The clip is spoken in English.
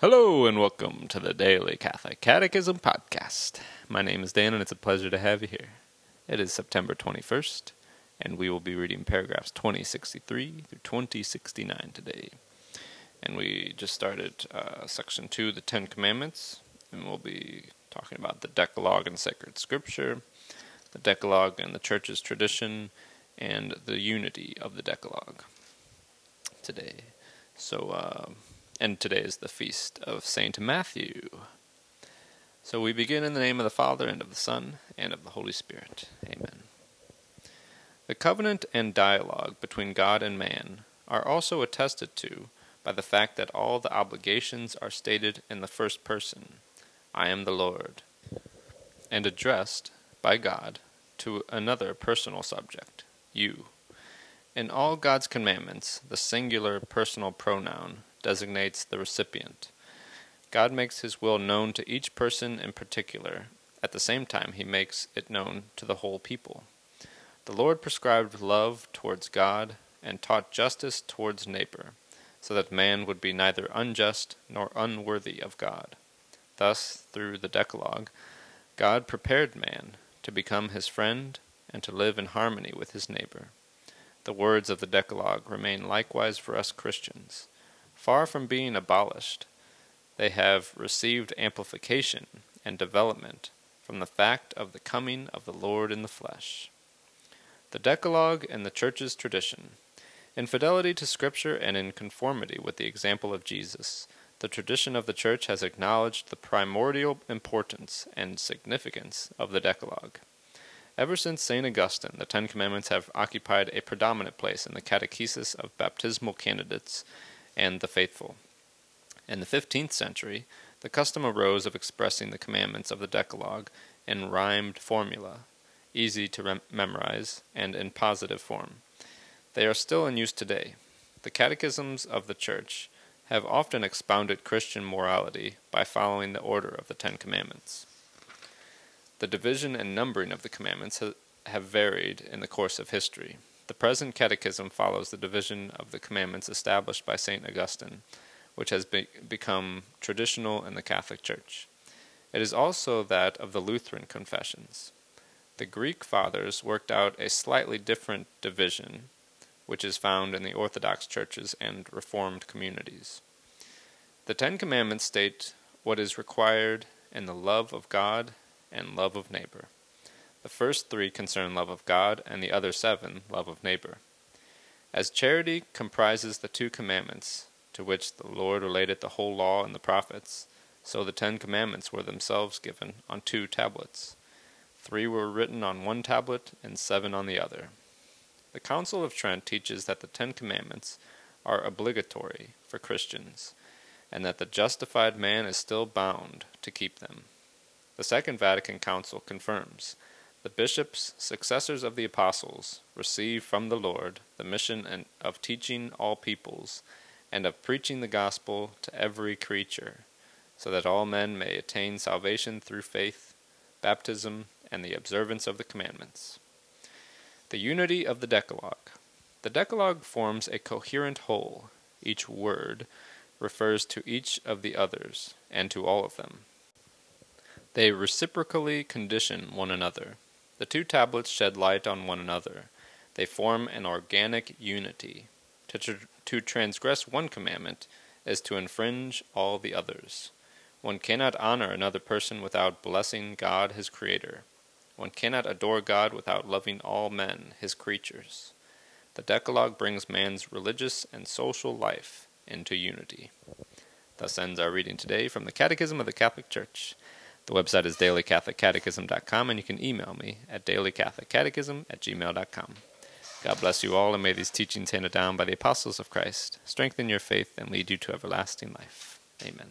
Hello and welcome to the Daily Catholic Catechism Podcast. My name is Dan and it's a pleasure to have you here. It is September 21st and we will be reading paragraphs 2063 through 2069 today. And we just started uh, section 2, the Ten Commandments, and we'll be talking about the Decalogue and sacred scripture, the Decalogue and the Church's tradition, and the unity of the Decalogue today. So, uh, and today is the feast of Saint Matthew. So we begin in the name of the Father, and of the Son, and of the Holy Spirit. Amen. The covenant and dialogue between God and man are also attested to by the fact that all the obligations are stated in the first person I am the Lord, and addressed by God to another personal subject, you. In all God's commandments, the singular personal pronoun designates the recipient. God makes his will known to each person in particular. At the same time, he makes it known to the whole people. The Lord prescribed love towards God and taught justice towards neighbor, so that man would be neither unjust nor unworthy of God. Thus, through the Decalogue, God prepared man to become his friend and to live in harmony with his neighbor. The words of the Decalogue remain likewise for us Christians. Far from being abolished, they have received amplification and development from the fact of the coming of the Lord in the flesh. The Decalogue and the Church's tradition. In fidelity to Scripture and in conformity with the example of Jesus, the tradition of the Church has acknowledged the primordial importance and significance of the Decalogue. Ever since St. Augustine, the Ten Commandments have occupied a predominant place in the catechesis of baptismal candidates and the faithful. In the 15th century, the custom arose of expressing the commandments of the Decalogue in rhymed formula, easy to rem- memorize, and in positive form. They are still in use today. The catechisms of the Church have often expounded Christian morality by following the order of the Ten Commandments. The division and numbering of the commandments ha- have varied in the course of history. The present catechism follows the division of the commandments established by St. Augustine, which has be- become traditional in the Catholic Church. It is also that of the Lutheran confessions. The Greek fathers worked out a slightly different division, which is found in the Orthodox churches and Reformed communities. The Ten Commandments state what is required in the love of God and love of neighbor. The first three concern love of God, and the other seven, love of neighbor. As charity comprises the two commandments, to which the Lord related the whole law and the prophets, so the Ten Commandments were themselves given on two tablets. Three were written on one tablet, and seven on the other. The Council of Trent teaches that the Ten Commandments are obligatory for Christians, and that the justified man is still bound to keep them. The Second Vatican Council confirms the bishops, successors of the apostles, receive from the Lord the mission of teaching all peoples and of preaching the gospel to every creature, so that all men may attain salvation through faith, baptism, and the observance of the commandments. The unity of the Decalogue. The Decalogue forms a coherent whole. Each word refers to each of the others, and to all of them. They reciprocally condition one another. The two tablets shed light on one another. They form an organic unity. To, tr- to transgress one commandment is to infringe all the others. One cannot honor another person without blessing God, his Creator. One cannot adore God without loving all men, his creatures. The Decalogue brings man's religious and social life into unity. Thus ends our reading today from the Catechism of the Catholic Church. The website is dailycatholiccatechism.com, and you can email me at dailycatholiccatechism at gmail.com. God bless you all, and may these teachings handed down by the apostles of Christ strengthen your faith and lead you to everlasting life. Amen.